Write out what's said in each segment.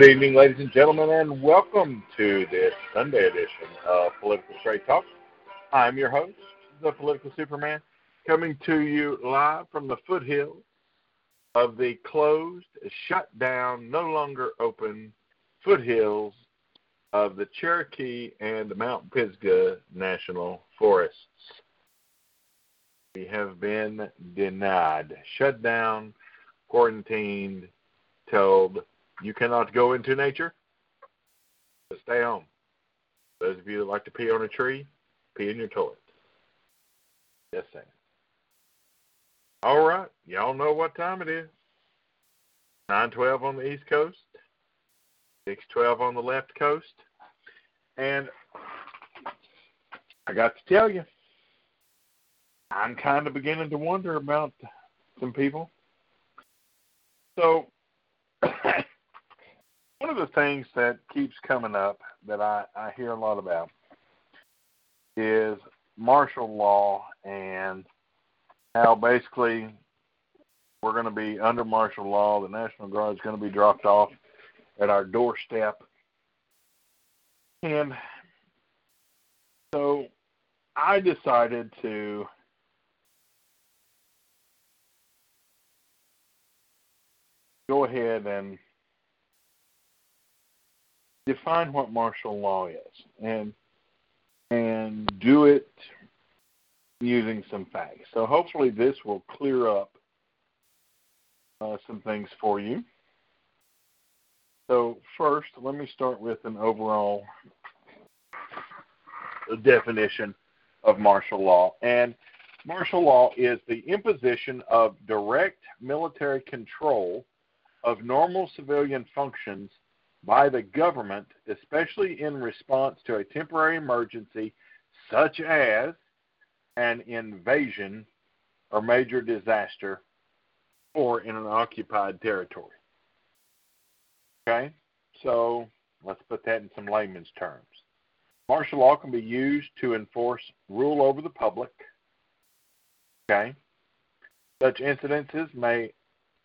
good evening, ladies and gentlemen, and welcome to this Sunday edition of Political Straight Talk. I'm your host, the Political Superman, coming to you live from the foothills of the closed, shut down, no longer open foothills of the Cherokee and Mount Pisgah National Forests. We have been denied, shut down, quarantined, told you cannot go into nature, stay home. Those of you that like to pee on a tree, pee in your toilet. Just saying. All right, y'all know what time it is. 9:12 on the East Coast, 6:12 on the left coast, and I got to tell you, I'm kind of beginning to wonder about some people. So one of the things that keeps coming up that I, I hear a lot about is martial law and how basically we're going to be under martial law. The National Guard is going to be dropped off at our doorstep. And so I decided to go ahead and define what martial law is and and do it using some facts. So hopefully this will clear up uh, some things for you. So first, let me start with an overall definition of martial law. And martial law is the imposition of direct military control of normal civilian functions by the government, especially in response to a temporary emergency such as an invasion or major disaster or in an occupied territory. Okay? So let's put that in some layman's terms. Martial law can be used to enforce rule over the public. Okay? Such incidences may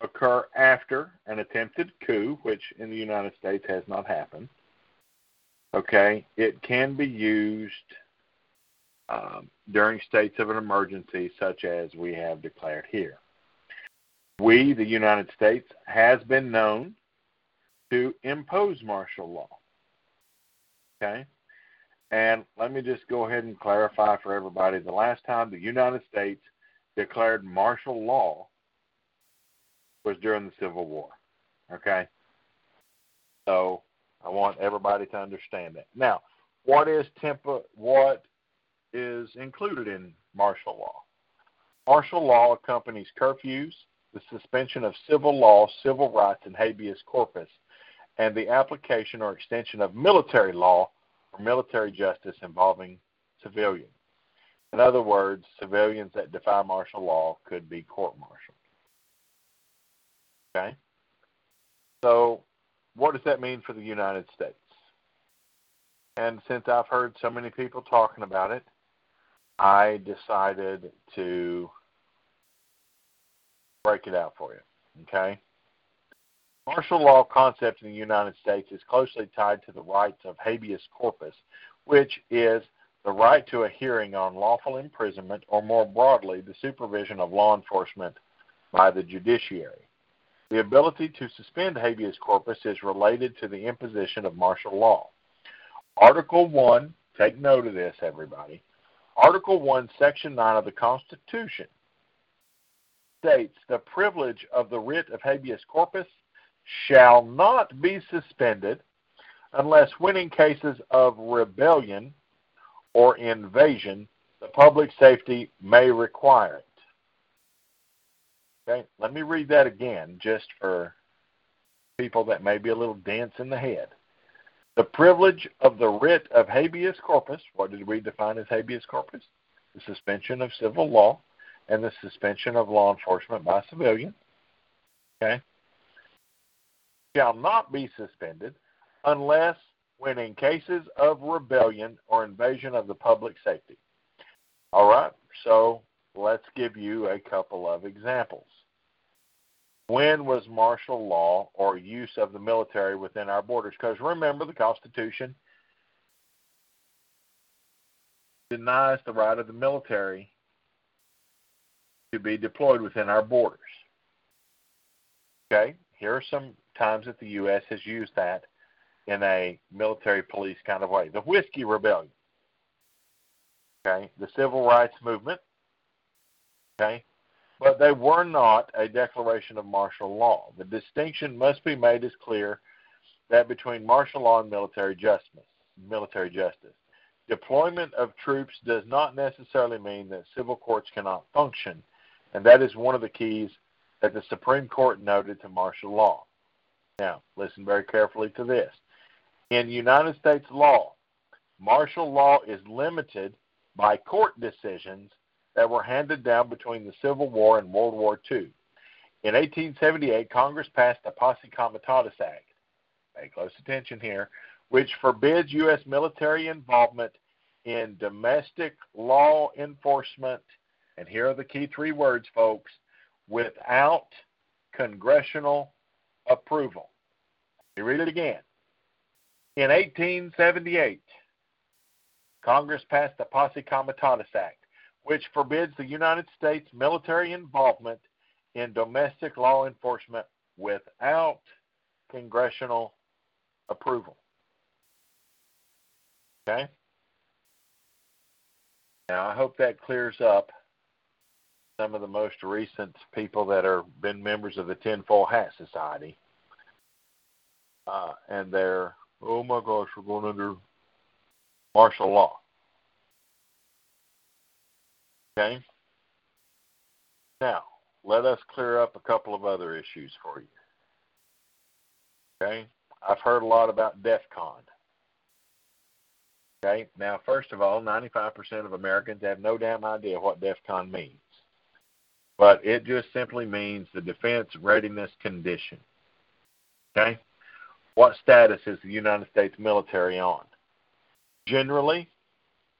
occur after an attempted coup, which in the United States has not happened. Okay, it can be used um, during states of an emergency, such as we have declared here. We, the United States, has been known to impose martial law. Okay? And let me just go ahead and clarify for everybody the last time the United States declared martial law was during the Civil War. Okay? So I want everybody to understand that. Now, what is tempo, what is included in martial law? Martial law accompanies curfews, the suspension of civil law, civil rights, and habeas corpus, and the application or extension of military law or military justice involving civilians. In other words, civilians that defy martial law could be court martialed. Okay? So, what does that mean for the United States? And since I've heard so many people talking about it, I decided to break it out for you. Okay? Martial law concept in the United States is closely tied to the rights of habeas corpus, which is the right to a hearing on lawful imprisonment, or more broadly, the supervision of law enforcement by the judiciary. The ability to suspend habeas corpus is related to the imposition of martial law. Article 1, take note of this, everybody. Article 1, Section 9 of the Constitution states the privilege of the writ of habeas corpus shall not be suspended unless when in cases of rebellion or invasion the public safety may require it. Okay, let me read that again just for people that may be a little dense in the head. The privilege of the writ of habeas corpus, what did we define as habeas corpus? The suspension of civil law and the suspension of law enforcement by civilians. Okay? Shall not be suspended unless when in cases of rebellion or invasion of the public safety. All right, so let's give you a couple of examples. When was martial law or use of the military within our borders? Because remember, the Constitution denies the right of the military to be deployed within our borders. Okay, here are some times that the U.S. has used that in a military police kind of way. The Whiskey Rebellion, okay, the Civil Rights Movement, okay, but they were not a declaration of martial law. The distinction must be made as clear that between martial law and military justice, military justice. Deployment of troops does not necessarily mean that civil courts cannot function, and that is one of the keys that the Supreme Court noted to martial law. Now, listen very carefully to this. In United States law, martial law is limited by court decisions that were handed down between the Civil War and World War II. In 1878, Congress passed the Posse Comitatus Act. Pay close attention here, which forbids U.S. military involvement in domestic law enforcement. And here are the key three words, folks without congressional approval. Let me read it again. In 1878, Congress passed the Posse Comitatus Act, which forbids the United States military involvement in domestic law enforcement without congressional approval. Okay? Now, I hope that clears up some of the most recent people that are been members of the Tinfoil Hat Society. Uh, and they're, oh my gosh, we're going under martial law. Okay? Now, let us clear up a couple of other issues for you. Okay? I've heard a lot about DEF CON. Okay? Now, first of all, 95% of Americans have no damn idea what DEF CON means but it just simply means the defense readiness condition. Okay? What status is the United States military on? Generally,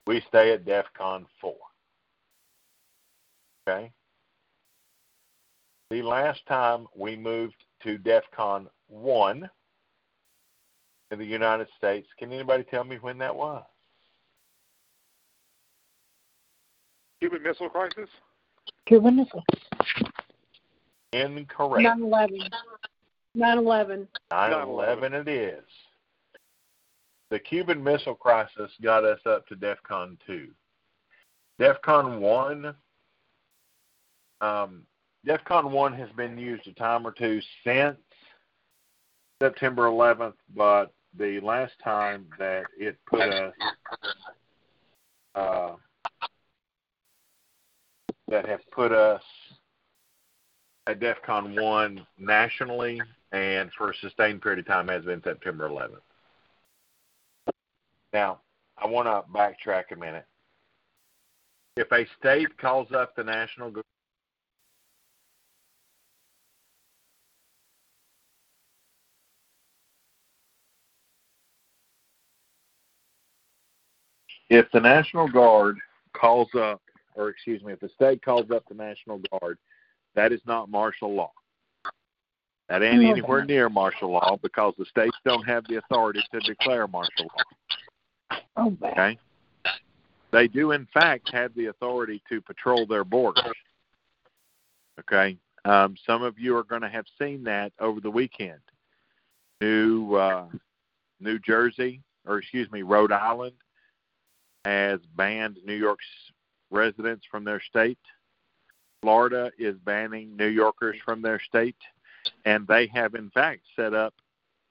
we stay at DEFCON 4. Okay? The last time we moved to DEFCON 1 in the United States, can anybody tell me when that was? Cuban Missile Crisis? Cuban Missile. Incorrect. 9 11. 9 11. 9/11 it is. The Cuban Missile Crisis got us up to DEFCON 2. DEFCON 1, um, DEFCON 1 has been used a time or two since September 11th, but the last time that it put us uh, that have put us at DEFCON 1 nationally and for a sustained period of time has been September 11th. Now, I want to backtrack a minute. If a state calls up the National if the National Guard calls up, or excuse me, if the state calls up the National Guard, that is not martial law. That ain't anywhere near martial law because the states don't have the authority to declare martial law. Oh. Okay? They do, in fact, have the authority to patrol their borders. Okay? Um, some of you are going to have seen that over the weekend. New uh, New Jersey, or excuse me, Rhode Island has banned New York's residents from their state. Florida is banning New Yorkers from their state, and they have in fact set up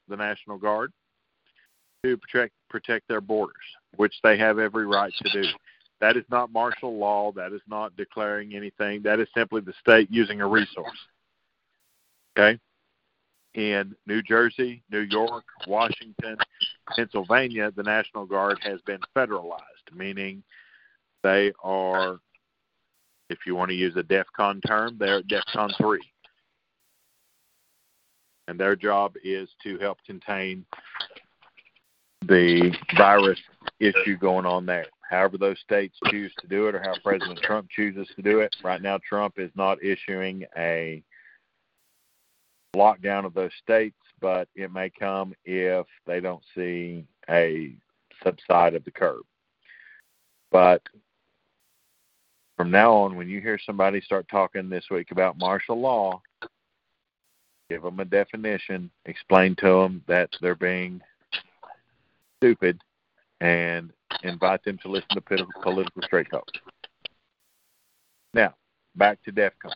the National Guard to protect protect their borders, which they have every right to do. That is not martial law. That is not declaring anything. That is simply the state using a resource. Okay? In New Jersey, New York, Washington, Pennsylvania, the National Guard has been federalized, meaning they are, if you want to use a DEFCON term, they're DEFCON 3. And their job is to help contain the virus issue going on there. However, those states choose to do it or how President Trump chooses to do it. Right now, Trump is not issuing a lockdown of those states, but it may come if they don't see a subside of the curve. But from now on, when you hear somebody start talking this week about martial law, give them a definition, explain to them that they're being stupid, and invite them to listen to political straight talk. Now, back to DEFCON.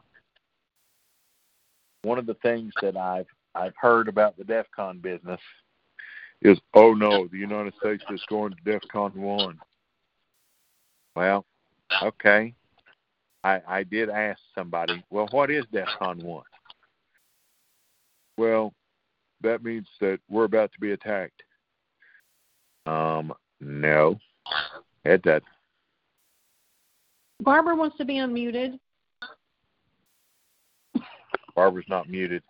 One of the things that I've I've heard about the DEFCON business is, oh no, the United States is going to DEFCON one. Well, okay. I I did ask somebody, well, what is DEFCON one? Well, that means that we're about to be attacked. Um, no, it doesn't. Barbara wants to be unmuted. Barbara's not muted.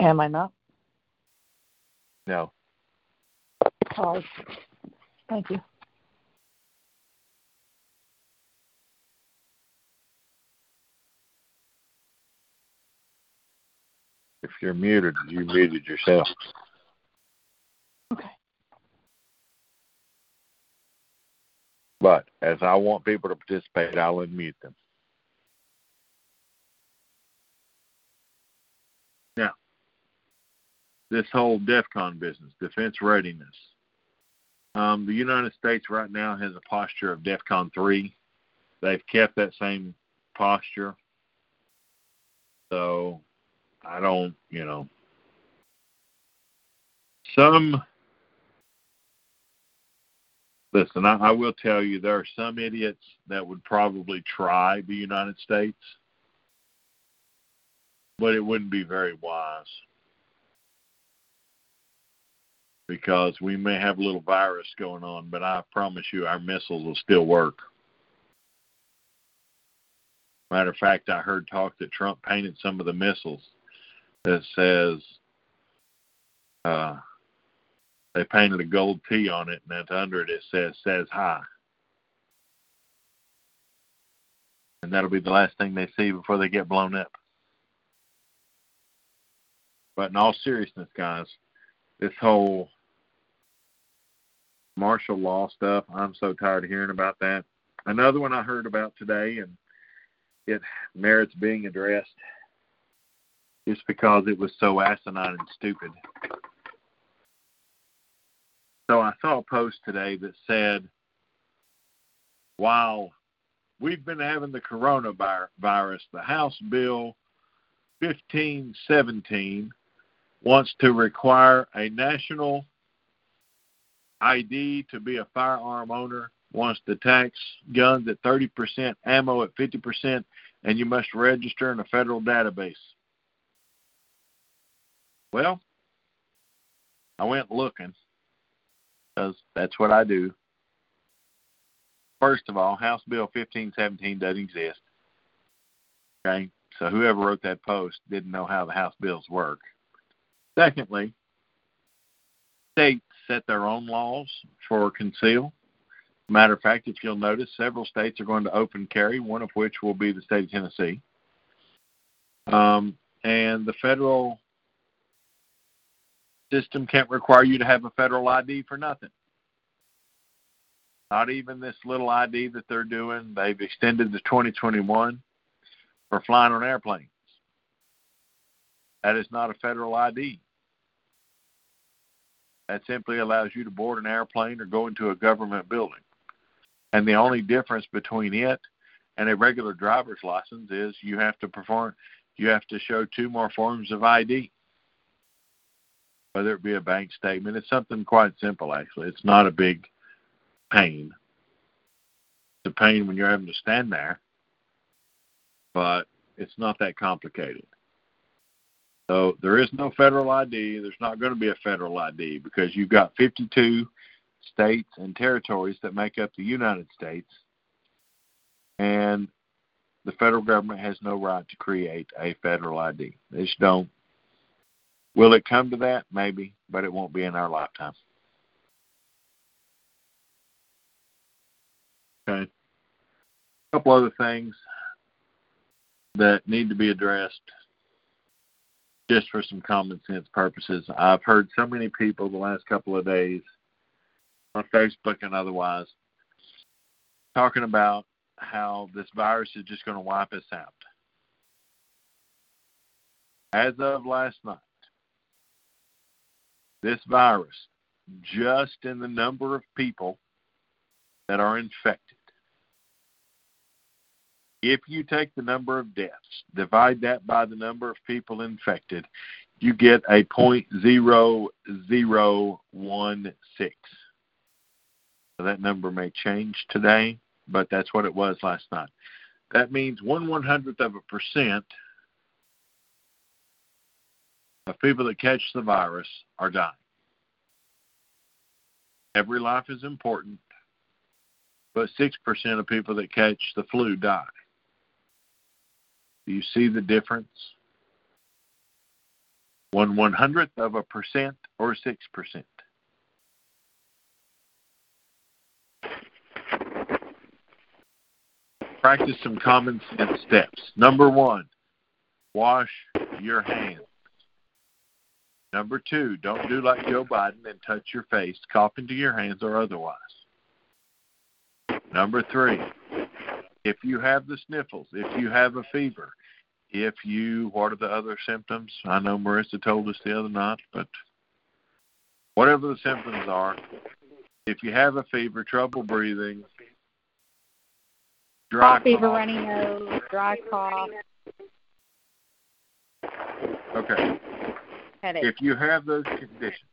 Am I not? No. Pause. Thank you. If you're muted, you muted yourself. Okay. But as I want people to participate, I'll unmute them. Now, this whole DEFCON business, defense readiness. Um, the United States right now has a posture of DEFCON 3. They've kept that same posture. So I don't, you know. Some listen, I, I will tell you there are some idiots that would probably try the United States, but it wouldn't be very wise because we may have a little virus going on, but I promise you our missiles will still work. Matter of fact, I heard talk that Trump painted some of the missiles that says uh, they painted a gold T on it, and under it it says "says hi," and that'll be the last thing they see before they get blown up. But in all seriousness, guys, this whole martial law stuff, I'm so tired of hearing about that. Another one I heard about today, and it merits being addressed just because it was so asinine and stupid. So I saw a post today that said, while we've been having the coronavirus, the House Bill 1517 wants to require a national ID to be a firearm owner, wants to tax guns at 30%, ammo at 50%, and you must register in a federal database. Well, I went looking because that's what I do. First of all, House Bill 1517 doesn't exist. Okay, so whoever wrote that post didn't know how the House bills work. Secondly, states set their own laws for conceal. Matter of fact, if you'll notice, several states are going to open carry, one of which will be the state of Tennessee. Um, and the federal system can't require you to have a federal ID for nothing. Not even this little ID that they're doing. They've extended to 2021 for flying on airplanes. That is not a federal ID. That simply allows you to board an airplane or go into a government building. And the only difference between it and a regular driver's license is you have to perform you have to show two more forms of ID whether it be a bank statement. It's something quite simple, actually. It's not a big pain. It's a pain when you're having to stand there, but it's not that complicated. So there is no federal ID. There's not going to be a federal ID because you've got 52 states and territories that make up the United States, and the federal government has no right to create a federal ID. They just don't. Will it come to that? Maybe, but it won't be in our lifetime. Okay. A couple other things that need to be addressed just for some common sense purposes. I've heard so many people the last couple of days on Facebook and otherwise talking about how this virus is just going to wipe us out. As of last night, this virus, just in the number of people that are infected, if you take the number of deaths, divide that by the number of people infected, you get a point zero zero one six. So that number may change today, but that's what it was last night. That means one one hundredth of a percent of people that catch the virus are dying. Every life is important, but 6% of people that catch the flu die. Do you see the difference? One one hundredth of a percent or six percent? Practice some common sense steps. Number one, wash your hands. Number two, don't do like Joe Biden and touch your face, cough into your hands or otherwise. Number three, if you have the sniffles, if you have a fever, if you, what are the other symptoms? I know Marissa told us the other night, but whatever the symptoms are, if you have a fever, trouble breathing, dry fever, cough, runny nose, dry cough, okay, headache. if you have those conditions,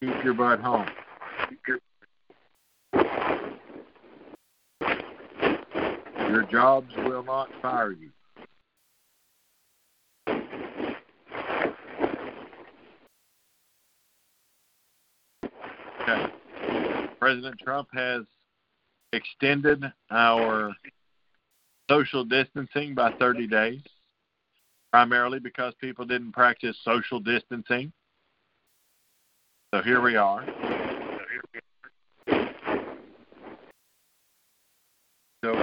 keep your butt home. Your jobs will not fire you. Okay. President Trump has extended our social distancing by 30 days, primarily because people didn't practice social distancing. So here we are. So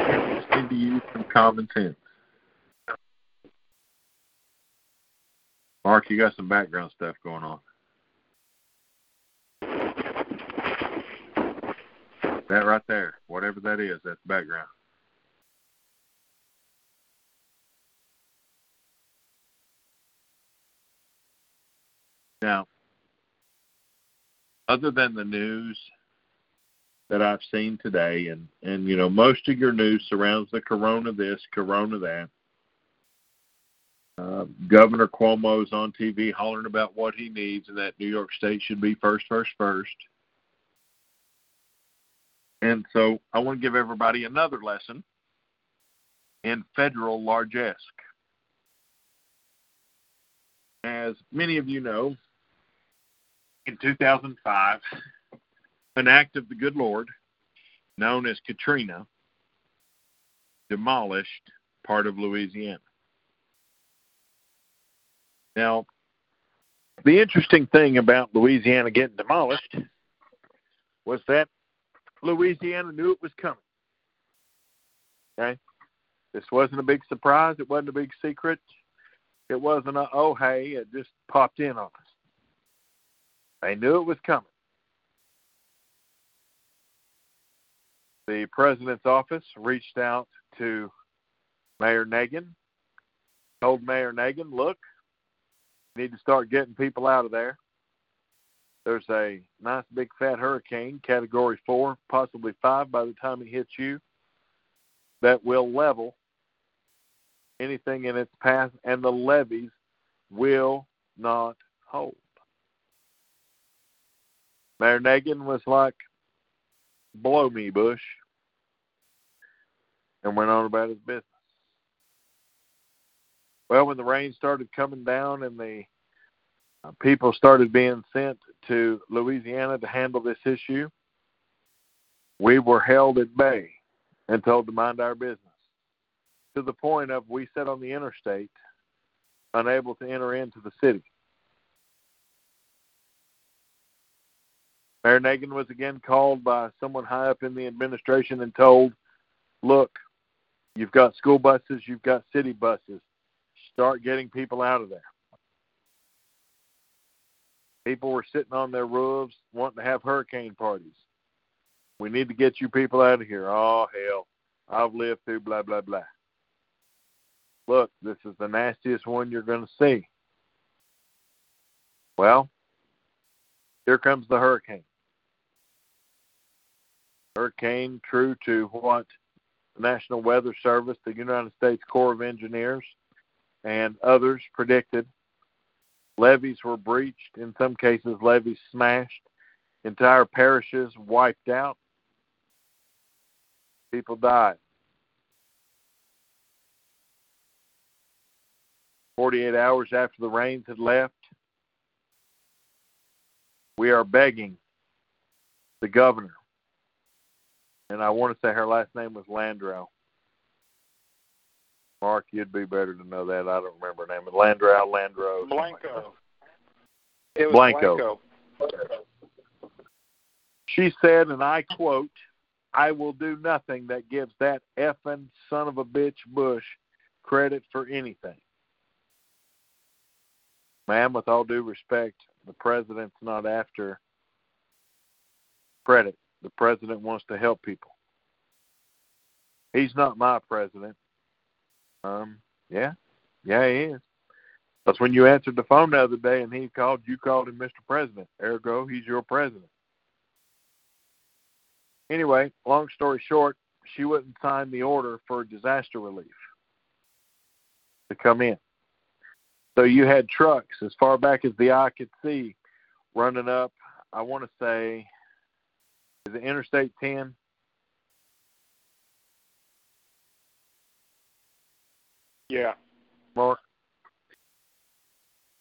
to use some common sense. Mark, you got some background stuff going on. That right there, whatever that is, that's background. Now, other than the news that I've seen today, and and you know most of your news surrounds the corona this, corona that. Uh, Governor Cuomo's on TV hollering about what he needs, and that New York State should be first, first, first. And so I want to give everybody another lesson in federal largesse. As many of you know, in 2005, an act of the good Lord, known as Katrina, demolished part of Louisiana. Now, the interesting thing about Louisiana getting demolished was that Louisiana knew it was coming. Okay? This wasn't a big surprise. It wasn't a big secret. It wasn't a, oh, hey, it just popped in on us. They knew it was coming. The president's office reached out to Mayor Nagin, told Mayor Nagin, look, you need to start getting people out of there. There's a nice big fat hurricane, category four, possibly five by the time it hits you, that will level anything in its path, and the levees will not hold. Mayor Nagin was like, blow me, Bush, and went on about his business. Well, when the rain started coming down and the uh, people started being sent to Louisiana to handle this issue, we were held at bay and told to mind our business to the point of we sat on the interstate unable to enter into the city. Mayor Nagin was again called by someone high up in the administration and told, look, you've got school buses, you've got city buses. Start getting people out of there. People were sitting on their roofs wanting to have hurricane parties. We need to get you people out of here. Oh, hell. I've lived through blah, blah, blah. Look, this is the nastiest one you're going to see. Well, here comes the hurricane. Hurricane, true to what the National Weather Service, the United States Corps of Engineers, and others predicted. Levees were breached, in some cases, levees smashed, entire parishes wiped out, people died. 48 hours after the rains had left, we are begging the governor, and I want to say her last name was Landrieu. Mark, you'd be better to know that. I don't remember her name. Landrieu, Landrieu. Blanco. It was Blanco. Blanco. She said, and I quote, I will do nothing that gives that effing son of a bitch Bush credit for anything. Ma'am, with all due respect, the president's not after credit. The president wants to help people. He's not my president. Um, yeah, yeah, he is. That's when you answered the phone the other day and he called, you called him Mr. President. Ergo, he's your president. Anyway, long story short, she wouldn't sign the order for disaster relief to come in. So you had trucks as far back as the eye could see running up, I want to say, is it Interstate 10? Yeah. Mark?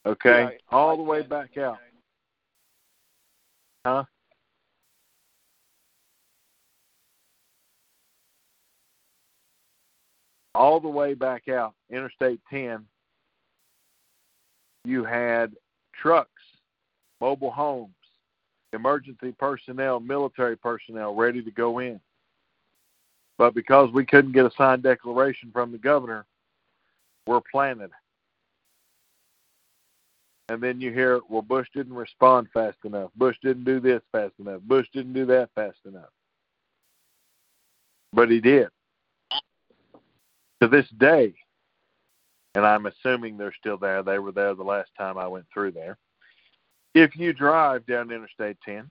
Okay, Yeah, all the way back out. Huh? All the way back out, Interstate 10, you had trucks, mobile homes, emergency personnel, military personnel ready to go in. But because we couldn't get a signed declaration from the governor, we're planted. And then you hear, well, Bush didn't respond fast enough. Bush didn't do this fast enough. Bush didn't do that fast enough. But he did. To this day, and I'm assuming they're still there. They were there the last time I went through there. If you drive down Interstate 10,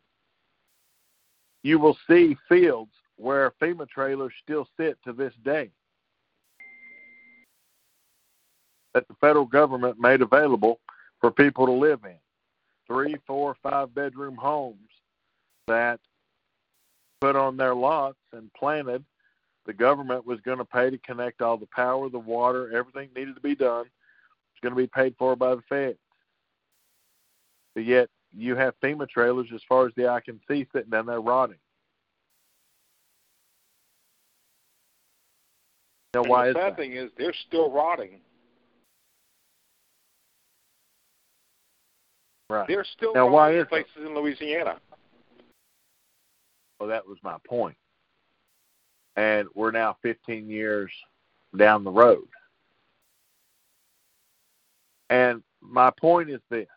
you will see fields where FEMA trailers still sit to this day that the federal government made available for people to live in. Three, four, five bedroom homes that put on their lots and planted. The government was going to pay to connect all the power, the water, everything needed to be done. It's going to be paid for by the feds. But yet you have FEMA trailers as far as the eye can see sitting down there rotting. Now, And why the is sad that? thing is they're still rotting. Right. They're still Now, rotting why in is that? places in Louisiana. Well, that was my point. And we're now 15 years down the road. And my point is this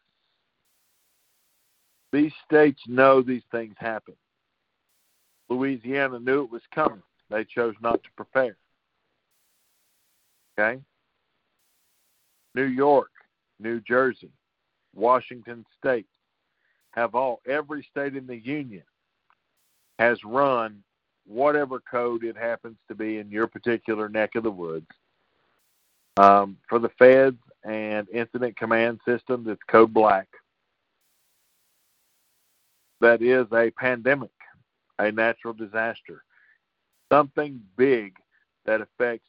these states know these things happen. Louisiana knew it was coming, they chose not to prepare. Okay? New York, New Jersey, Washington State have all, every state in the Union has run whatever code it happens to be in your particular neck of the woods. Um, for the feds and incident command systems, it's code black. That is a pandemic, a natural disaster, something big that affects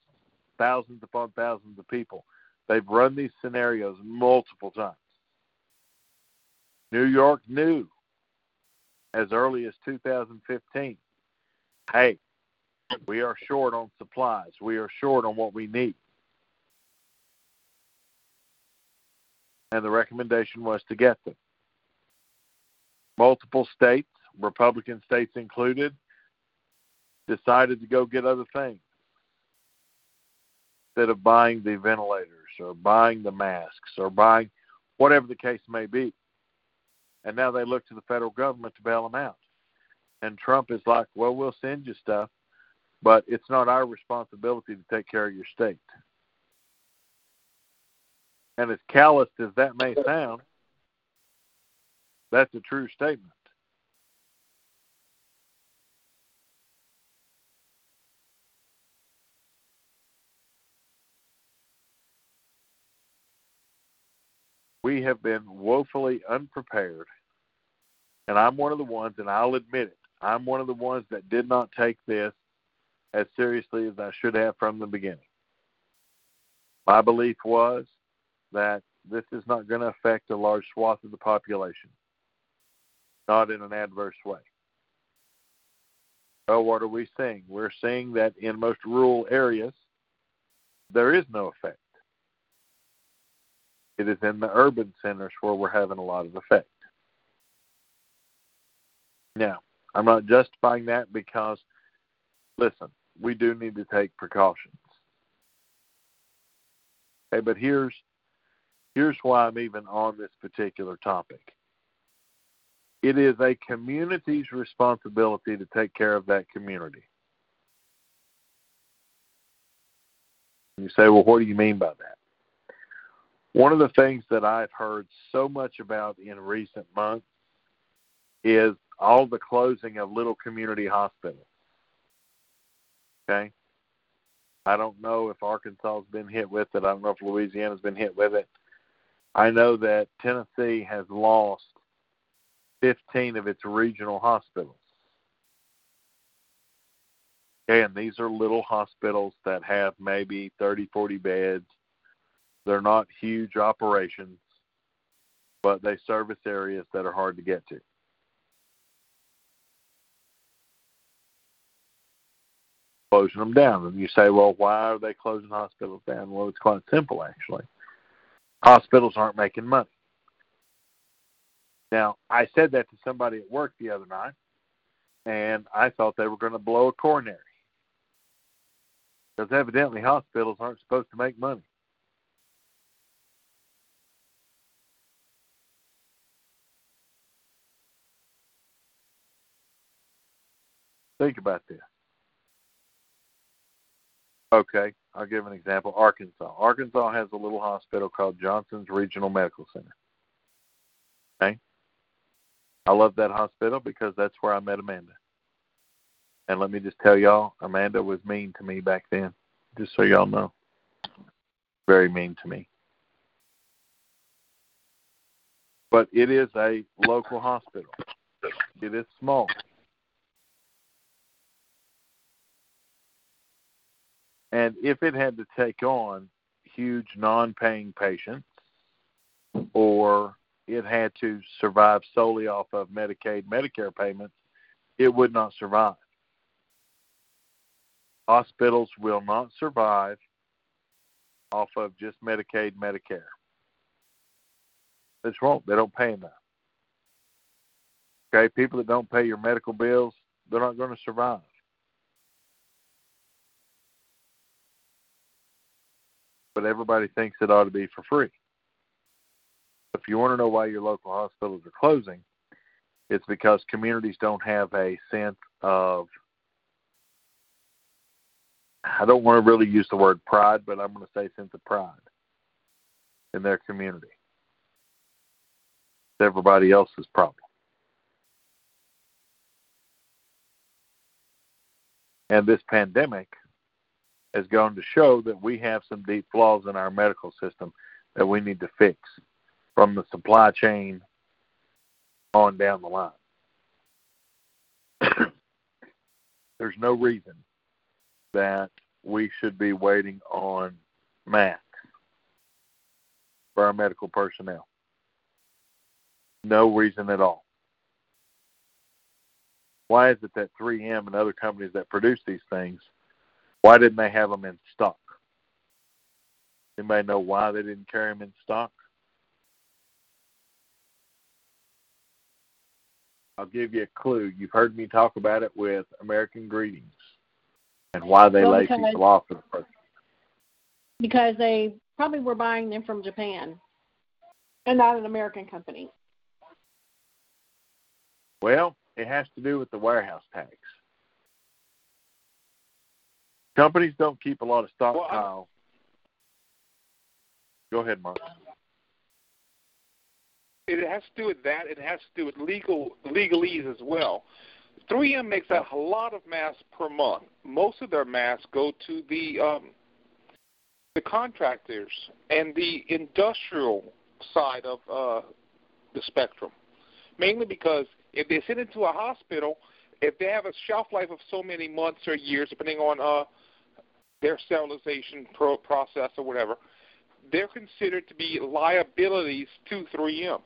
thousands upon thousands of people. They've run these scenarios multiple times. New York knew as early as 2015 hey, we are short on supplies, we are short on what we need. And the recommendation was to get them. Multiple states, Republican states included, decided to go get other things instead of buying the ventilators or buying the masks or buying whatever the case may be. And now they look to the federal government to bail them out. And Trump is like, well, we'll send you stuff, but it's not our responsibility to take care of your state. And as callous as that may sound, that's a true statement. we have been woefully unprepared. And I'm one of the ones, and I'll admit it, I'm one of the ones that did not take this as seriously as I should have from the beginning. My belief was that this is not going to affect a large swath of the population, not in an adverse way. So, what are we seeing? We're seeing that in most rural areas, there is no effect. It is in the urban centers where we're having a lot of effect. Now, I'm not justifying that because, listen, we do need to take precautions. Okay, but here's here's why I'm even on this particular topic. It is a community's responsibility to take care of that community. You say, well, what do you mean by that? One of the things that I've heard so much about in recent months is all the closing of little community hospitals. Okay? I don't know if Arkansas has been hit with it. I don't know if Louisiana's been hit with it. I know that Tennessee has lost 15 of its regional hospitals. And these are little hospitals that have maybe 30, 40 beds they're not huge operations, but they service areas that are hard to get to. Closing them down. And you say, well, why are they closing hospitals down? Well, it's quite simple, actually. Hospitals aren't making money. Now, I said that to somebody at work the other night, and I thought they were going to blow a coronary. Because evidently hospitals aren't supposed to make money. Think about this. Okay, I'll give an example. Arkansas. Arkansas has a little hospital called Johnson's Regional Medical Center. Okay? I love that hospital because that's where I met Amanda. And let me just tell y'all, Amanda was mean to me back then, just so y'all know. Very mean to me. But it is a local hospital. It is small. And if it had to take on huge non paying patients or it had to survive solely off of Medicaid, Medicare payments, it would not survive. Hospitals will not survive off of just Medicaid, Medicare. That's wrong. They don't pay enough. Okay, people that don't pay your medical bills, they're not going to survive. but everybody thinks it ought to be for free. If you want to know why your local hospitals are closing, it's because communities don't have a sense of I don't want to really use the word pride, but I'm going to say sense of pride in their community. It's everybody else's problem. And this pandemic has gone to show that we have some deep flaws in our medical system that we need to fix from the supply chain on down the line. There's no reason that we should be waiting on masks for our medical personnel. No reason at all. Why is it that 3M and other companies that produce these things, why didn't they have them in stock? Anybody know why they didn't carry them in stock? I'll give you a clue. You've heard me talk about it with American Greetings and why they Well, lay because- people off for the first. because they probably were buying them from Japan and not an American company. Well, it has to do with the warehouse tax. Companies don't keep a lot of stockpile. Go ahead, Mark. It has to do with that. It has to do with legal legalese as well. 3M makes a lot of masks per month. Most of their masks go to the um, the contractors and the industrial side of uh, the spectrum. Mainly because if they send it to a hospital, if they have a shelf life of so many months or years, depending on uh, their sterilization pro- process or whatever, they're considered to be liabilities to 3M.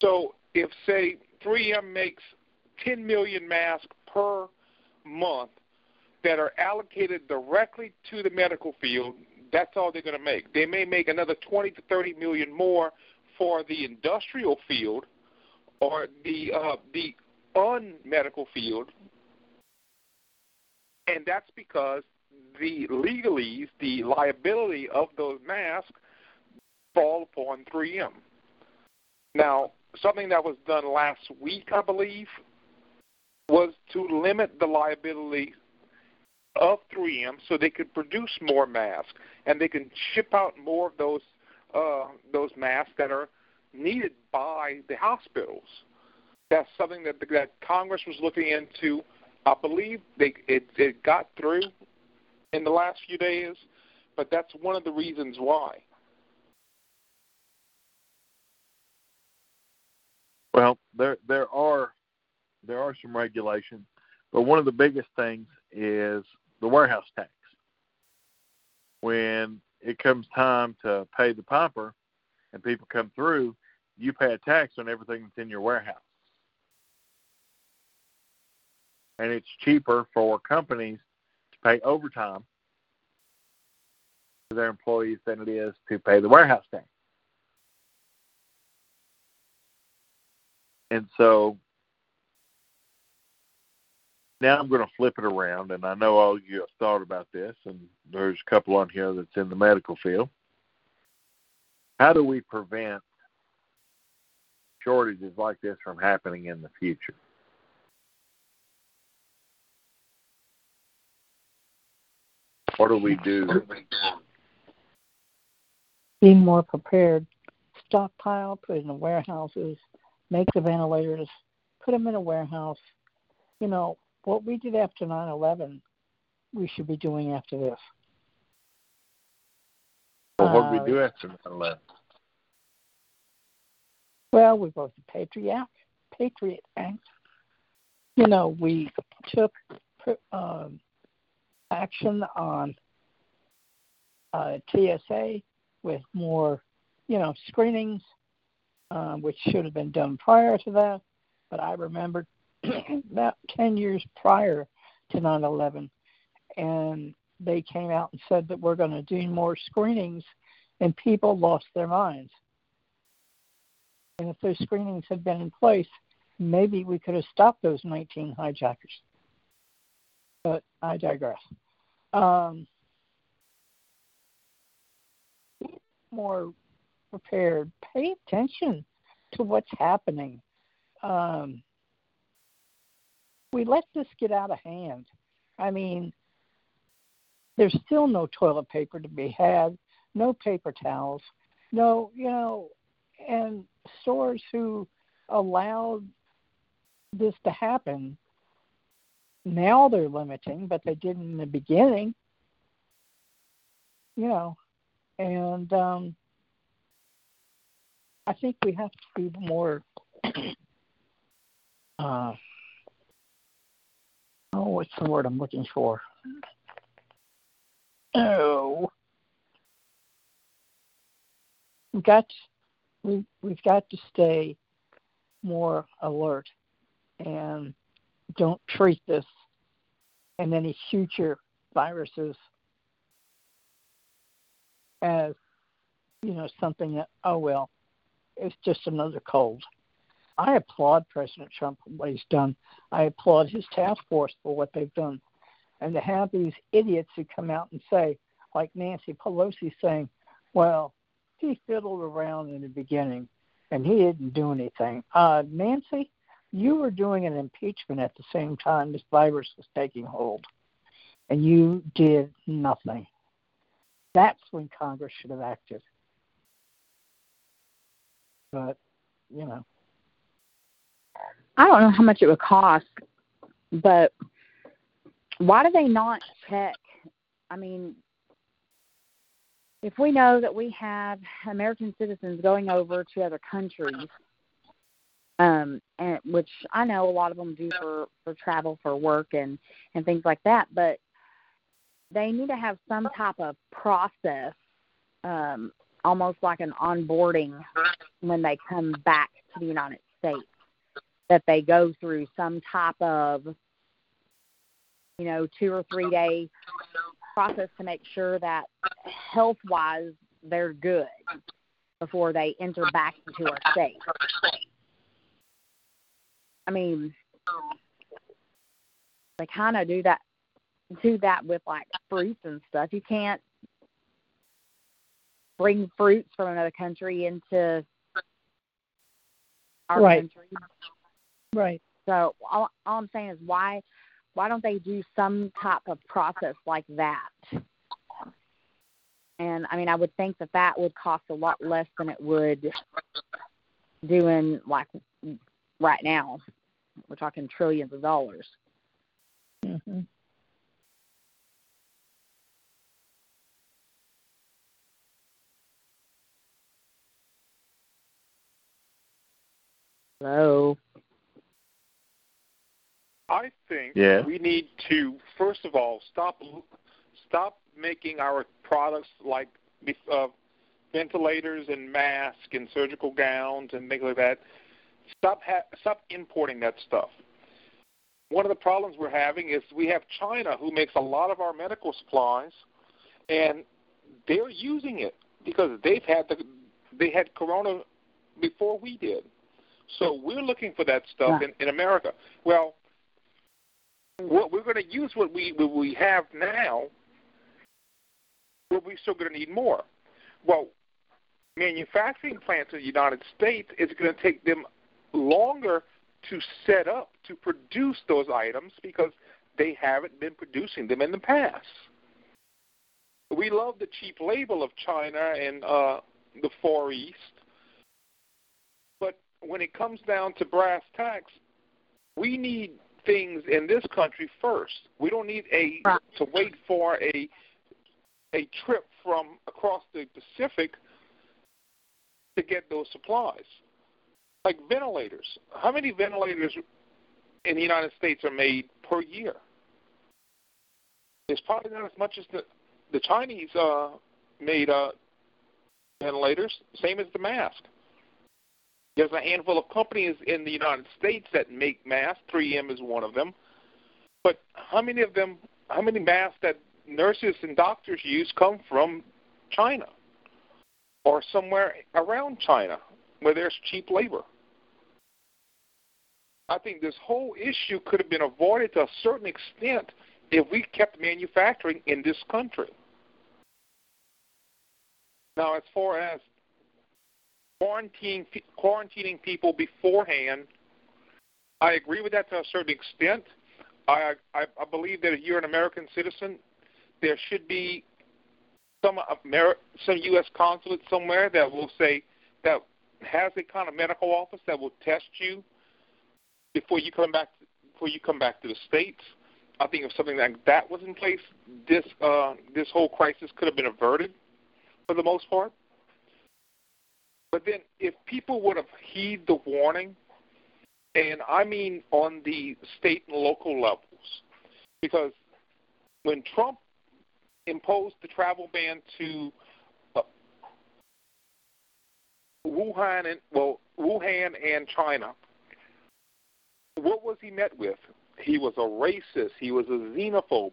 So if, say, 3M makes 10 million masks per month that are allocated directly to the medical field, that's all they're going to make. They may make another 20 to 30 million more for the industrial field or the uh, the unmedical field, and that's because the legalese, the liability of those masks, fall upon 3M. Now, something that was done last week, I believe, was to limit the liability of 3M so they could produce more masks and they can ship out more of those uh, those masks that are needed by the hospitals. That's something that that Congress was looking into. I believe they it, it got through in the last few days, but that's one of the reasons why. Well, there there are there are some regulations, but one of the biggest things is the warehouse tax. When it comes time to pay the piper and people come through, you pay a tax on everything that's in your warehouse. And it's cheaper for companies to pay overtime to their employees than it is to pay the warehouse tax. And so now I'm going to flip it around, and I know all of you have thought about this, and there's a couple on here that's in the medical field. How do we prevent shortages like this from happening in the future? What do we do? Be more prepared. Stockpile, put in the warehouses, make the ventilators, put them in a warehouse. You know, what we did after 9 11, we should be doing after this. Well, what Uh, we do after 9/11? Well, we wrote the Patriot Act. Patriot Act. You know, we took um, action on uh, TSA with more, you know, screenings, uh, which should have been done prior to that. But I remember about 10 years prior to 9 11, and they came out and said that we're going to do more screenings, and people lost their minds. And if those screenings had been in place, maybe we could have stopped those 19 hijackers. But I digress. Um, more prepared. Pay attention to what's happening. Um, we let this get out of hand. I mean, there's still no toilet paper to be had, no paper towels, no, you know, and stores who allowed this to happen now they're limiting, but they didn't in the beginning. You know, and um, I think we have to be more. uh, oh, what's the word I'm looking for? Oh. we've got we we've got to stay more alert and don't treat this and any future viruses as you know something that oh well it's just another cold. I applaud president trump for what he's done. I applaud his task force for what they've done. And to have these idiots who come out and say like nancy pelosi saying well he fiddled around in the beginning and he didn't do anything. Uh nancy you were doing an impeachment at the same time this virus was taking hold and you did nothing. That's when Congress should have acted. But, you know. I don't know how much it would cost, but why do they not check? I mean, if we know that we have American citizens going over to other countries, um, and which I know a lot of them do for for travel for work and and things like that, but they need to have some type of process, um, almost like an onboarding when they come back to the United States, that they go through some type of, you know, two or three day process to make sure that health wise they're good before they enter back into our state. I mean, they kind of do that do that with like fruits and stuff. You can't bring fruits from another country into our right. country. Right. So all, all I'm saying is why why don't they do some type of process like that? And I mean, I would think that that would cost a lot less than it would doing like right now. We're talking trillions of dollars. Mm-hmm. Hello. I think Yeah. we need to first of all stop stop making our products like uh, ventilators and masks and surgical gowns and things like that. Stop ha- stop importing that stuff. One of the problems we're having is we have China who makes a lot of our medical supplies, and they're using it because they've had the they had corona before we did. So we're looking for that stuff Yeah. in, in America. Well, what we're going to use what we what we have now, but we're still going to need more. Well, manufacturing plants in the United States is going to take them longer to set up to produce those items because they haven't been producing them in the past. We love the cheap label of China and uh, the Far East, when it comes down to brass tacks, we need things in this country first. We don't need a Right. to wait for a a trip from across the Pacific to get those supplies. Like ventilators. How many ventilators in the United States are made per year? It's probably not as much as the the Chinese uh, made uh, ventilators, same as the mask. There's a handful of companies in the United States that make masks. 3M is one of them. But how many of them, how many masks that nurses and doctors use come from China or somewhere around China where there's cheap labor? I think this whole issue could have been avoided to a certain extent if we kept manufacturing in this country. Now, as far as quarantining quarantining people beforehand, I agree with that to a certain extent. I, I I believe that if you're an American citizen, there should be some Ameri- some U.S. consulate somewhere that will say that has a kind of medical office that will test you before you come back before you come back to the states. I think if something like that was in place, this uh, this whole crisis could have been averted for the most part. But then, if people would have heeded the warning, and I mean on the state and local levels, because when Trump imposed the travel ban to uh, Wuhan and well, Wuhan and China. What was he met with? He was a racist. He was a xenophobe.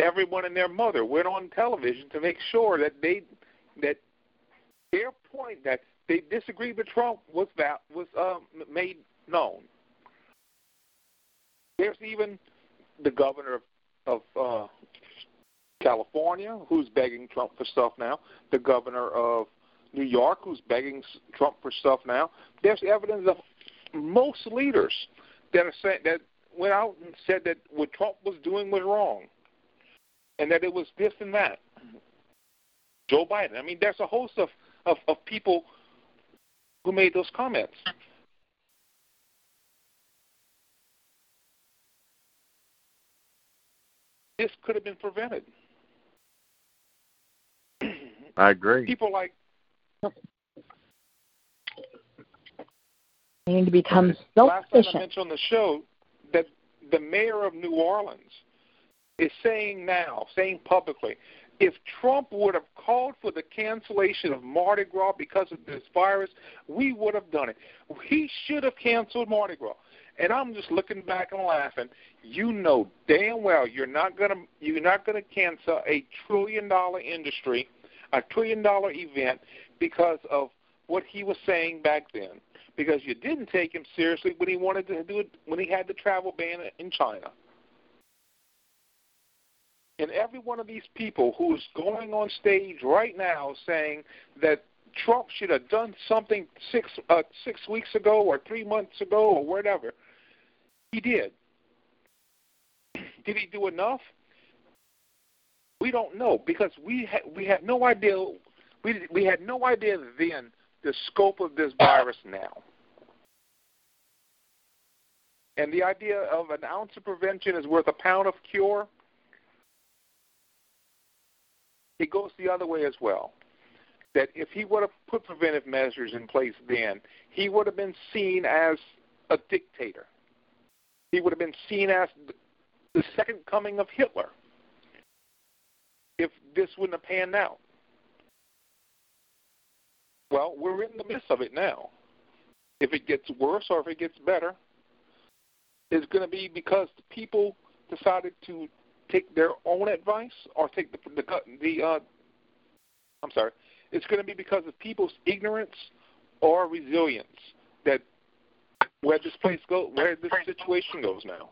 Everyone and their mother went on television to make sure that they that their point that they disagreed with Trump was that was um, made known. There's even the governor of, of uh, California who's begging Trump for stuff now. The governor of New York who's begging Trump for stuff now. There's evidence of most leaders that are saying that went out and said that what Trump was doing was wrong, and that it was this and that. Joe Biden. I mean, there's a host of of, of people who made those comments. This could have been prevented. I agree. People like They need to become self last time I mentioned on the show that the mayor of New Orleans is saying now, saying publicly, if Trump would have called for the cancellation of Mardi Gras because of this virus, we would have done it. He should have canceled Mardi Gras. And I'm just looking back and laughing. You know damn well you're not gonna you're not gonna cancel a trillion dollar industry, a trillion dollar event because of what he was saying back then. Because you didn't take him seriously when he wanted to do it when he had the travel ban in China. And every one of these people who's going on stage right now saying that Trump should have done something six uh, six weeks ago or three months ago or whatever, he did. Did he do enough? We don't know because we ha- we had no idea we we had no idea then the scope of this virus now. And the idea of an ounce of prevention is worth a pound of cure. It goes the other way as well. That if he would have put preventive measures in place then, he would have been seen as a dictator. He would have been seen as the second coming of Hitler if this wouldn't have panned out. Well, we're in the midst of it now. If it gets worse or if it gets better, it's going to be because the people decided to take their own advice or take the the, the uh, I'm sorry. It's going to be because of people's ignorance or resilience that where this place go, where this situation goes now.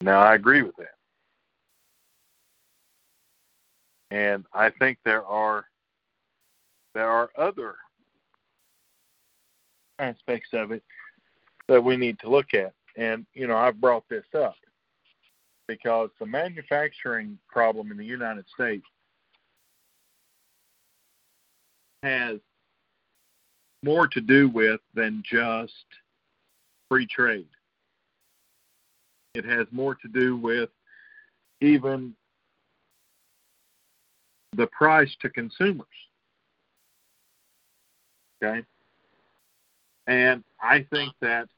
Now I agree with that. And I think there are there are other aspects of it that we need to look at. And you know, I've brought this up because the manufacturing problem in the United States has more to do with than just free trade. It has more to do with even the price to consumers. Okay? And I think that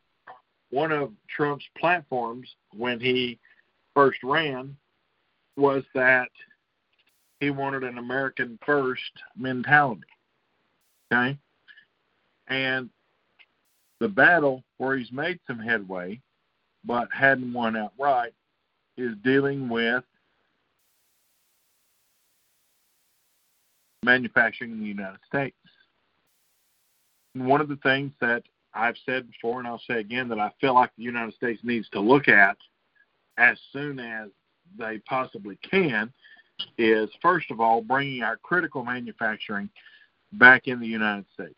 one of Trump's platforms when he first ran was that he wanted an American first mentality. Okay? And the battle where he's made some headway but hadn't won outright is dealing with manufacturing in the United States. And one of the things that I've said before and I'll say again that I feel like the United States needs to look at as soon as they possibly can is first of all bringing our critical manufacturing back in the United States.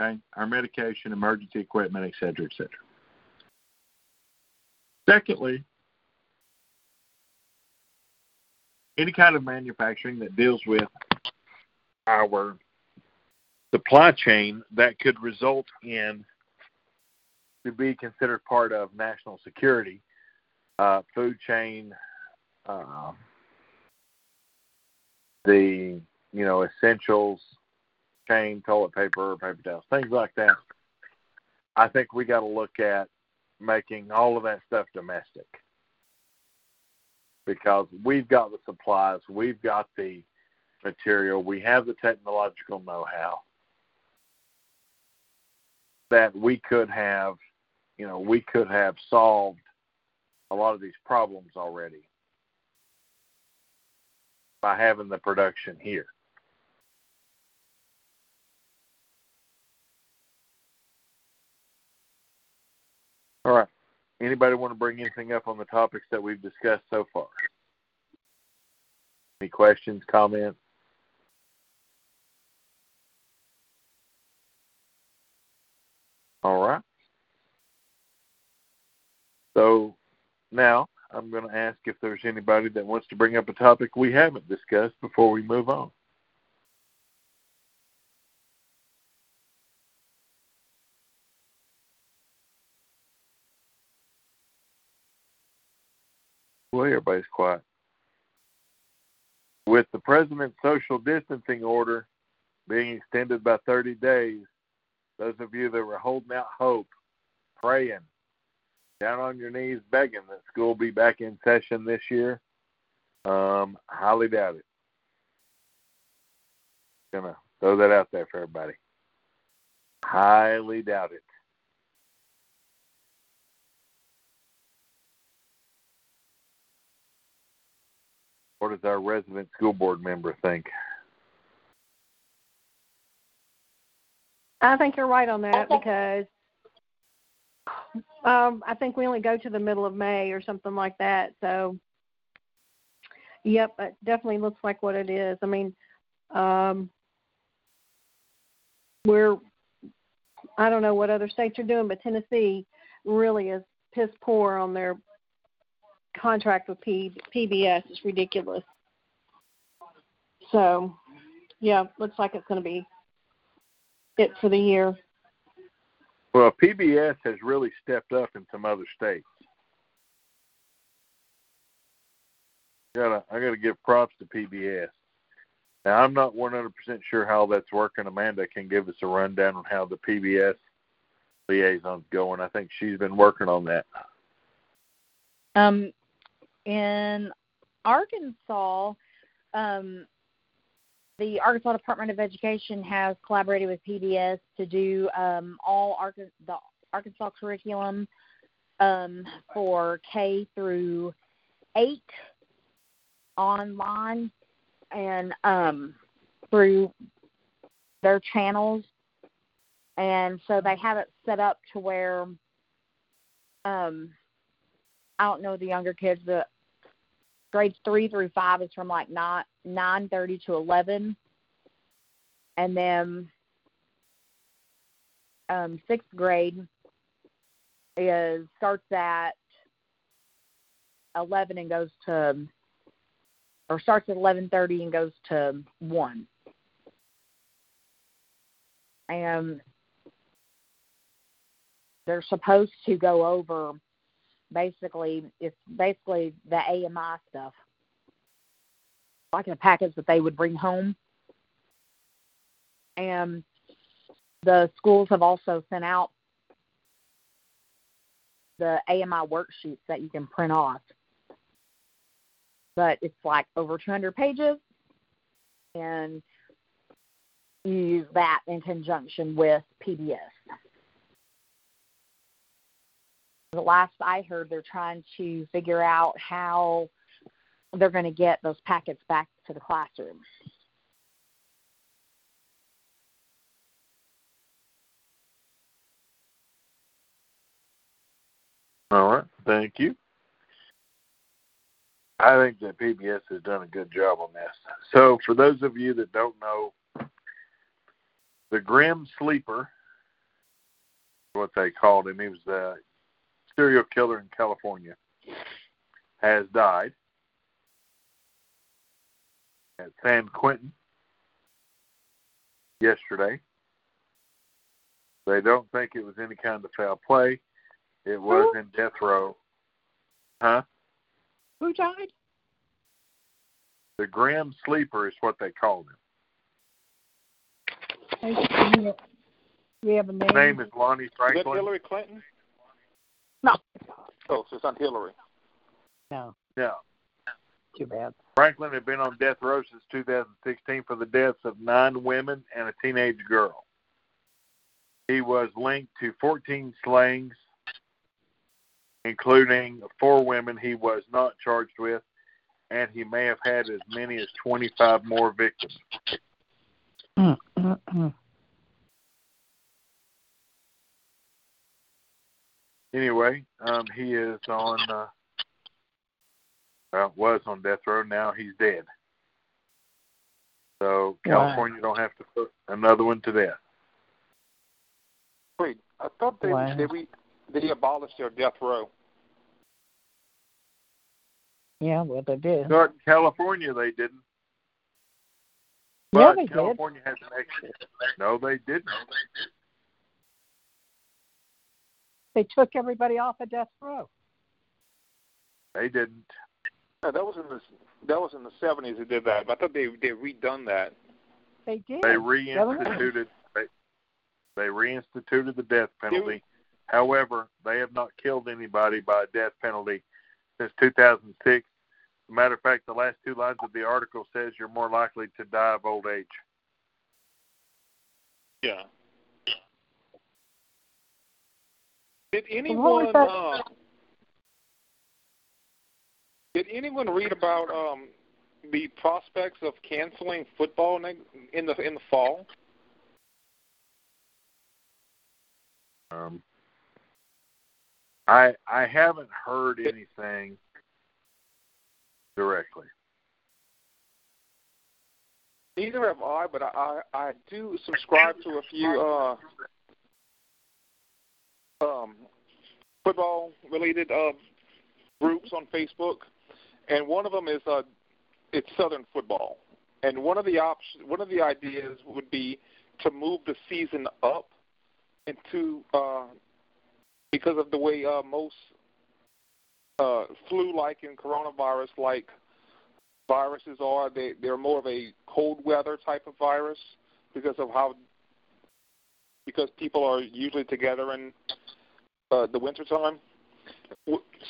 Okay, our medication, emergency equipment, et cetera, et cetera. Secondly, any kind of manufacturing that deals with our supply chain that could result in to be considered part of national security, uh, food chain, uh, the you know essentials chain, toilet paper, paper towels, things like that. I think we got to look at making all of that stuff domestic because we've got the supplies, we've got the material. We have the technological know-how that we could have, you know, we could have solved a lot of these problems already by having the production here. All right. Anybody want to bring anything up on the topics that we've discussed so far? Any questions, comments? All right. So now I'm going to ask if there's anybody that wants to bring up a topic we haven't discussed before we move on. Well, everybody's quiet. With the president's social distancing order being extended by 30 days, those of you that were holding out hope, praying, down on your knees begging that school be back in session this year, um, highly doubt it. Gonna throw that out there for everybody. Highly doubt it. What does our resident school board member think? I think you're right on that because um, I think we only go to the middle of May or something like that. So, yep, it definitely looks like what it is. I mean, um, we're I don't know what other states are doing, but Tennessee really is piss poor on their contract with P, PBS. It's ridiculous. So, yeah, looks like it's going to be it for the year. Well, PBS has really stepped up in some other states. Gotta, I got to give props to PBS. Now, I'm not 100% sure how that's working. Amanda can give us a rundown on how the PBS liaison's going. I think she's been working on that. Um, in Arkansas, um, the Arkansas Department of Education has collaborated with PBS to do um, all Ar- the Arkansas curriculum um, for K through eight online and um, through their channels. And so they have it set up to where um, I don't know the younger kids, but grades three through five is from like not 9:30 to 11, and then um, sixth grade is starts at 11 and goes to or starts at 11:30 and goes to 1. And they're supposed to go over basically it's basically the AMI stuff like in a package that they would bring home. And the schools have also sent out the AMI worksheets that you can print off. But it's like over 200 pages, and you use that in conjunction with PBS the last I heard, they're trying to figure out how they're going to get those packets back to the classroom. All right, thank you. I think that PBS has done a good job on this. So, for those of you that don't know, the Grim Sleeper, what they called him, he was the serial killer in California has died at San Quentin yesterday. They don't think it was any kind of foul play. It was Who? in death row. Huh? Who died? The Grim Sleeper is what they called him. We have a name. His name is Lonnie Franklin. Is that Hillary Clinton? No. Oh, so it's not Hillary. No, No. too bad. Franklin had been on death row since 2016 for the deaths of nine women and a teenage girl. He was linked to 14 slayings, including four women he was not charged with, and he may have had as many as 25 more victims. Anyway, um, he is on, uh, well, was on death row. Now he's dead. So Wow. California don't have to put another one to death. Wait, I thought they Wow. they re, they abolished their death row. Yeah, well, they did. Not in California, they didn't. Yeah, But they did. California has an extra. No, they didn't. They took everybody off of death row. They didn't. Yeah, that was in the that was in the seventies. They did that. But I thought they they redone that. They did. They Governor- reinstituted. They, they reinstituted the death penalty. However, they have not killed anybody by a death penalty since 2006. As a matter of fact, the last two lines of the article says you're more likely to die of old age. Yeah. Did anyone was that? uh, did anyone read about um, the prospects of canceling football in the in the fall? Um, I I haven't heard anything directly. Neither have I, but I I, do subscribe to a few uh, um, football related uh, groups on Facebook, and one of them is uh, it's Southern football, and one of the options, one of the ideas would be to move the season up into uh, because of the way uh, most uh, flu-like and coronavirus-like viruses are. They they're more of a cold weather type of virus because of how because people are usually together in uh, the wintertime.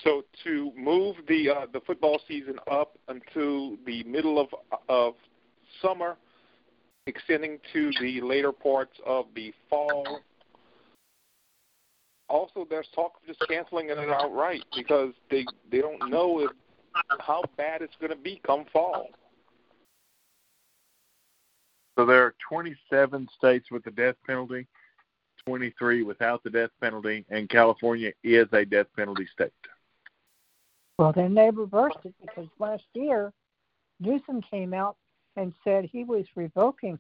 So to move the uh, the football season up until the middle of of summer, extending to the later parts of the fall. Also, there's talk of just canceling it outright because they they don't know if how bad it's going to be come fall. So there are 27 states with the death penalty, 23 without the death penalty, and California is a death penalty state. Well, then they reversed it because last year Newsom came out and said he was revoking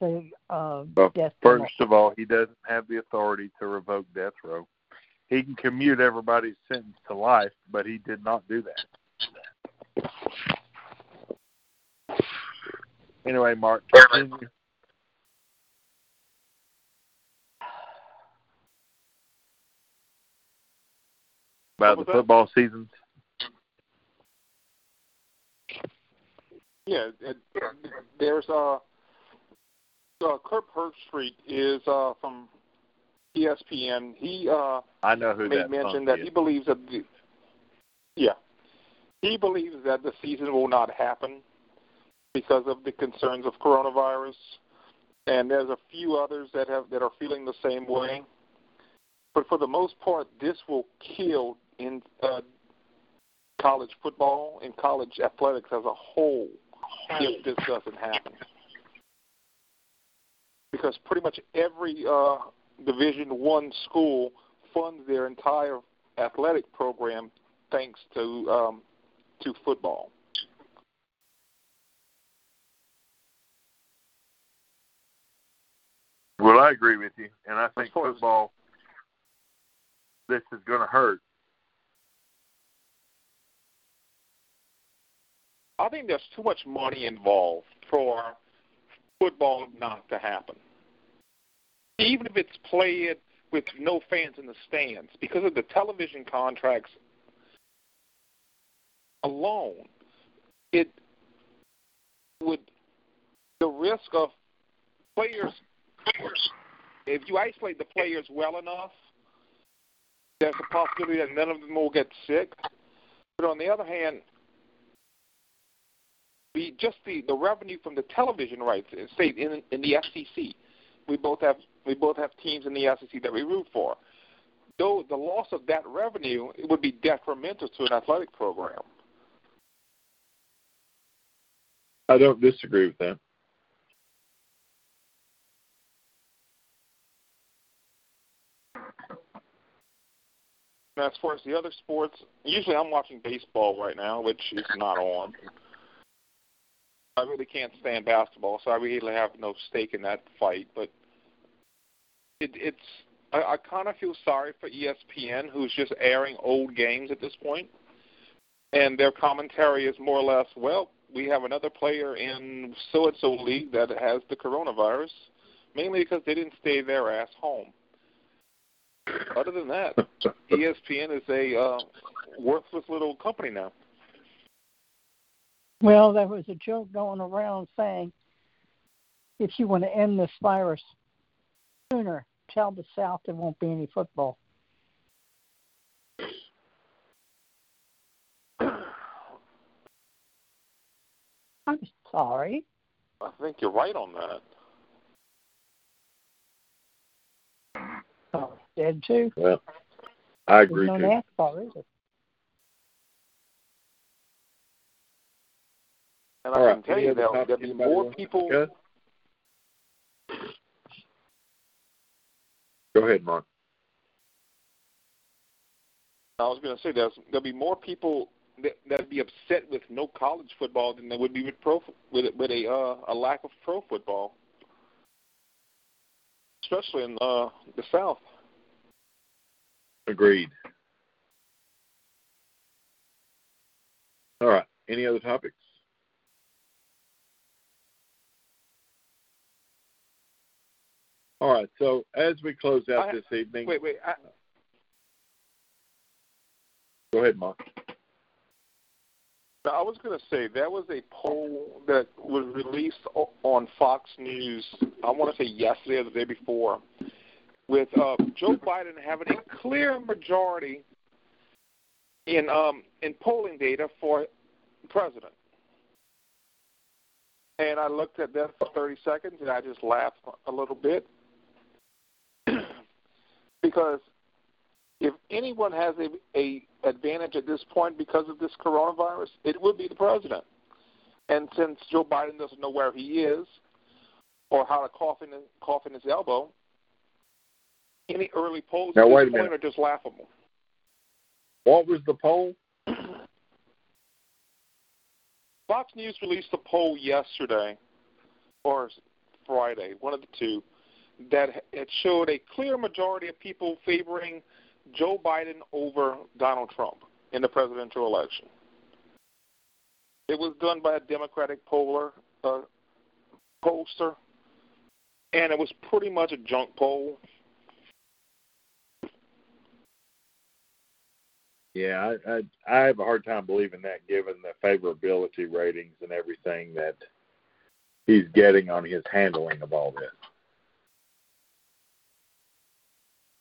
the uh, Well, death penalty. First of all, he doesn't have the authority to revoke death row. He can commute everybody's sentence to life, but he did not do that. Anyway, Mark, continue. About the football seasons. Yeah, it, there's uh, uh Kirk Herbstreit is uh from ESPN. He uh I know who made that mention that is. he believes that the yeah he believes that the season will not happen because of the concerns of coronavirus, and there's a few others that have that are feeling the same way. But for the most part, this will kill in uh, college football and college athletics as a whole if this doesn't happen. Because pretty much every uh, Division One school funds their entire athletic program thanks to um, to football. Well, I agree with you, and I think football. This is going to hurt. I think there's too much money involved for football not to happen. Even if it's played with no fans in the stands, because of the television contracts alone, it would the risk of players if you isolate the players well enough, there's a possibility that none of them will get sick. But on the other hand, the just the, the revenue from the television rights, say in in the SEC, we both have we both have teams in the SEC that we root for. Though the loss of that revenue it would be detrimental to an athletic program. I don't disagree with that. as far as the other sports, usually I'm watching baseball right now, which is not on. I really can't stand basketball, so I really have no stake in that fight. But it, it's I, I kind of feel sorry for ESPN, who's just airing old games at this point. point, and their commentary is more or less, well, we have another player in so and so league that has the coronavirus, mainly because they didn't stay their ass home. Other than that, ESPN is a uh, worthless little company now. Well, there was a joke going around saying, if you want to end this virus sooner, tell the South there won't be any football. I'm sorry. I think you're right on that. Oh, dead too. Well, I agree There's too. no NASCAR, is it? And All I right. can tell Any you there'll, there'll be more people. discuss? Go ahead, Mark. I was going to say there's, there'll be more people that that'd be upset with no college football than there would be with pro with with a uh, a lack of pro football, especially in uh, the South. Agreed. All right. Any other topics? All right. So as we close out I- this evening, Wait, wait. I, go ahead, Mark. I was going to say there was a poll that was released on Fox News. I want to say yesterday or the day before, with uh, Joe Biden having a clear majority in um, in polling data for president. And I looked at that for 30 seconds and I just laughed a little bit because if anyone has a, a advantage at this point because of this coronavirus, it would be the president. And since Joe Biden doesn't know where he is or how to cough in, cough in his elbow, any early polls Now, at this point are just laughable. What was the poll? Fox News released a poll yesterday, or Friday, one of the two, that it showed a clear majority of people favoring Joe Biden over Donald Trump in the presidential election. It was done by a Democratic poller, uh, pollster, and it was pretty much a junk poll. Yeah, I, I I have a hard time believing that, given the favorability ratings and everything that he's getting on his handling of all this.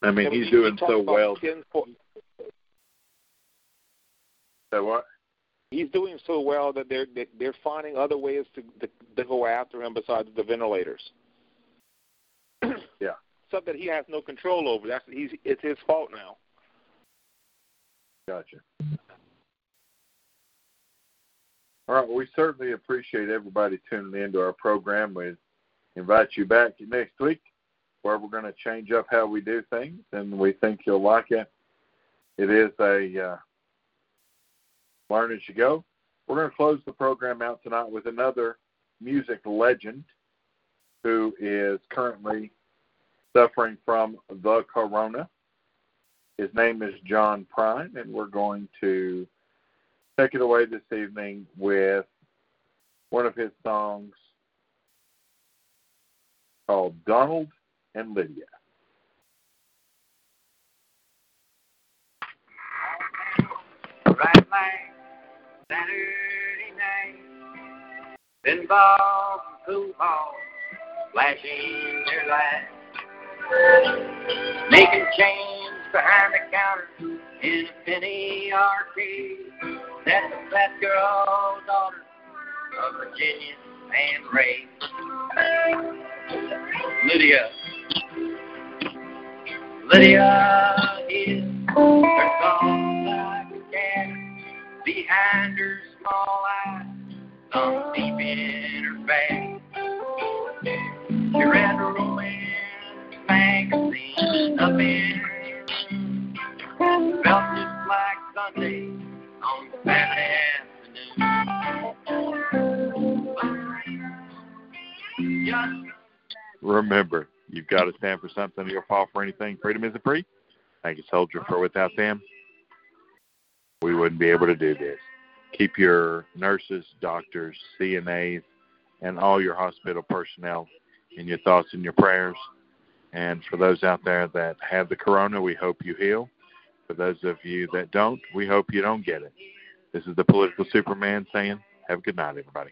I mean, he's doing so well. 10 po- So what? he's doing so well that they're they- they're finding other ways to, to to go after him besides the ventilators. Yeah. Stuff that he has no control over. That's he's it's his fault now. Gotcha. All right. Well, we certainly appreciate everybody tuning in to our program. We invite you back next week where we're going to change up how we do things, and we think you'll like it. It is a uh, learn as you go. We're going to close the program out tonight with another music legend who is currently suffering from the corona. His name is John Prine, and we're going to take it away this evening with one of his songs called Donald and Lydia. Right Saturday night. Flashing their lights. Making change behind the counter in a penny arcade. That's girl's daughter of Virginia and Ray. Lydia. Lydia is her behind her small eyes, some deep in her. She read romance magazine up in felt just like Sunday on Saturday afternoon. Remember, you've got to stand for something. You'll fall for anything. Freedom isn't free. Thank you, soldier, for without them, we wouldn't be able to do this. Keep your nurses, doctors, CNAs, and all your hospital personnel in your thoughts and your prayers. And for those out there that have the corona, we hope you heal. For those of you that don't, we hope you don't get it. This is the political Superman saying, have a good night, everybody.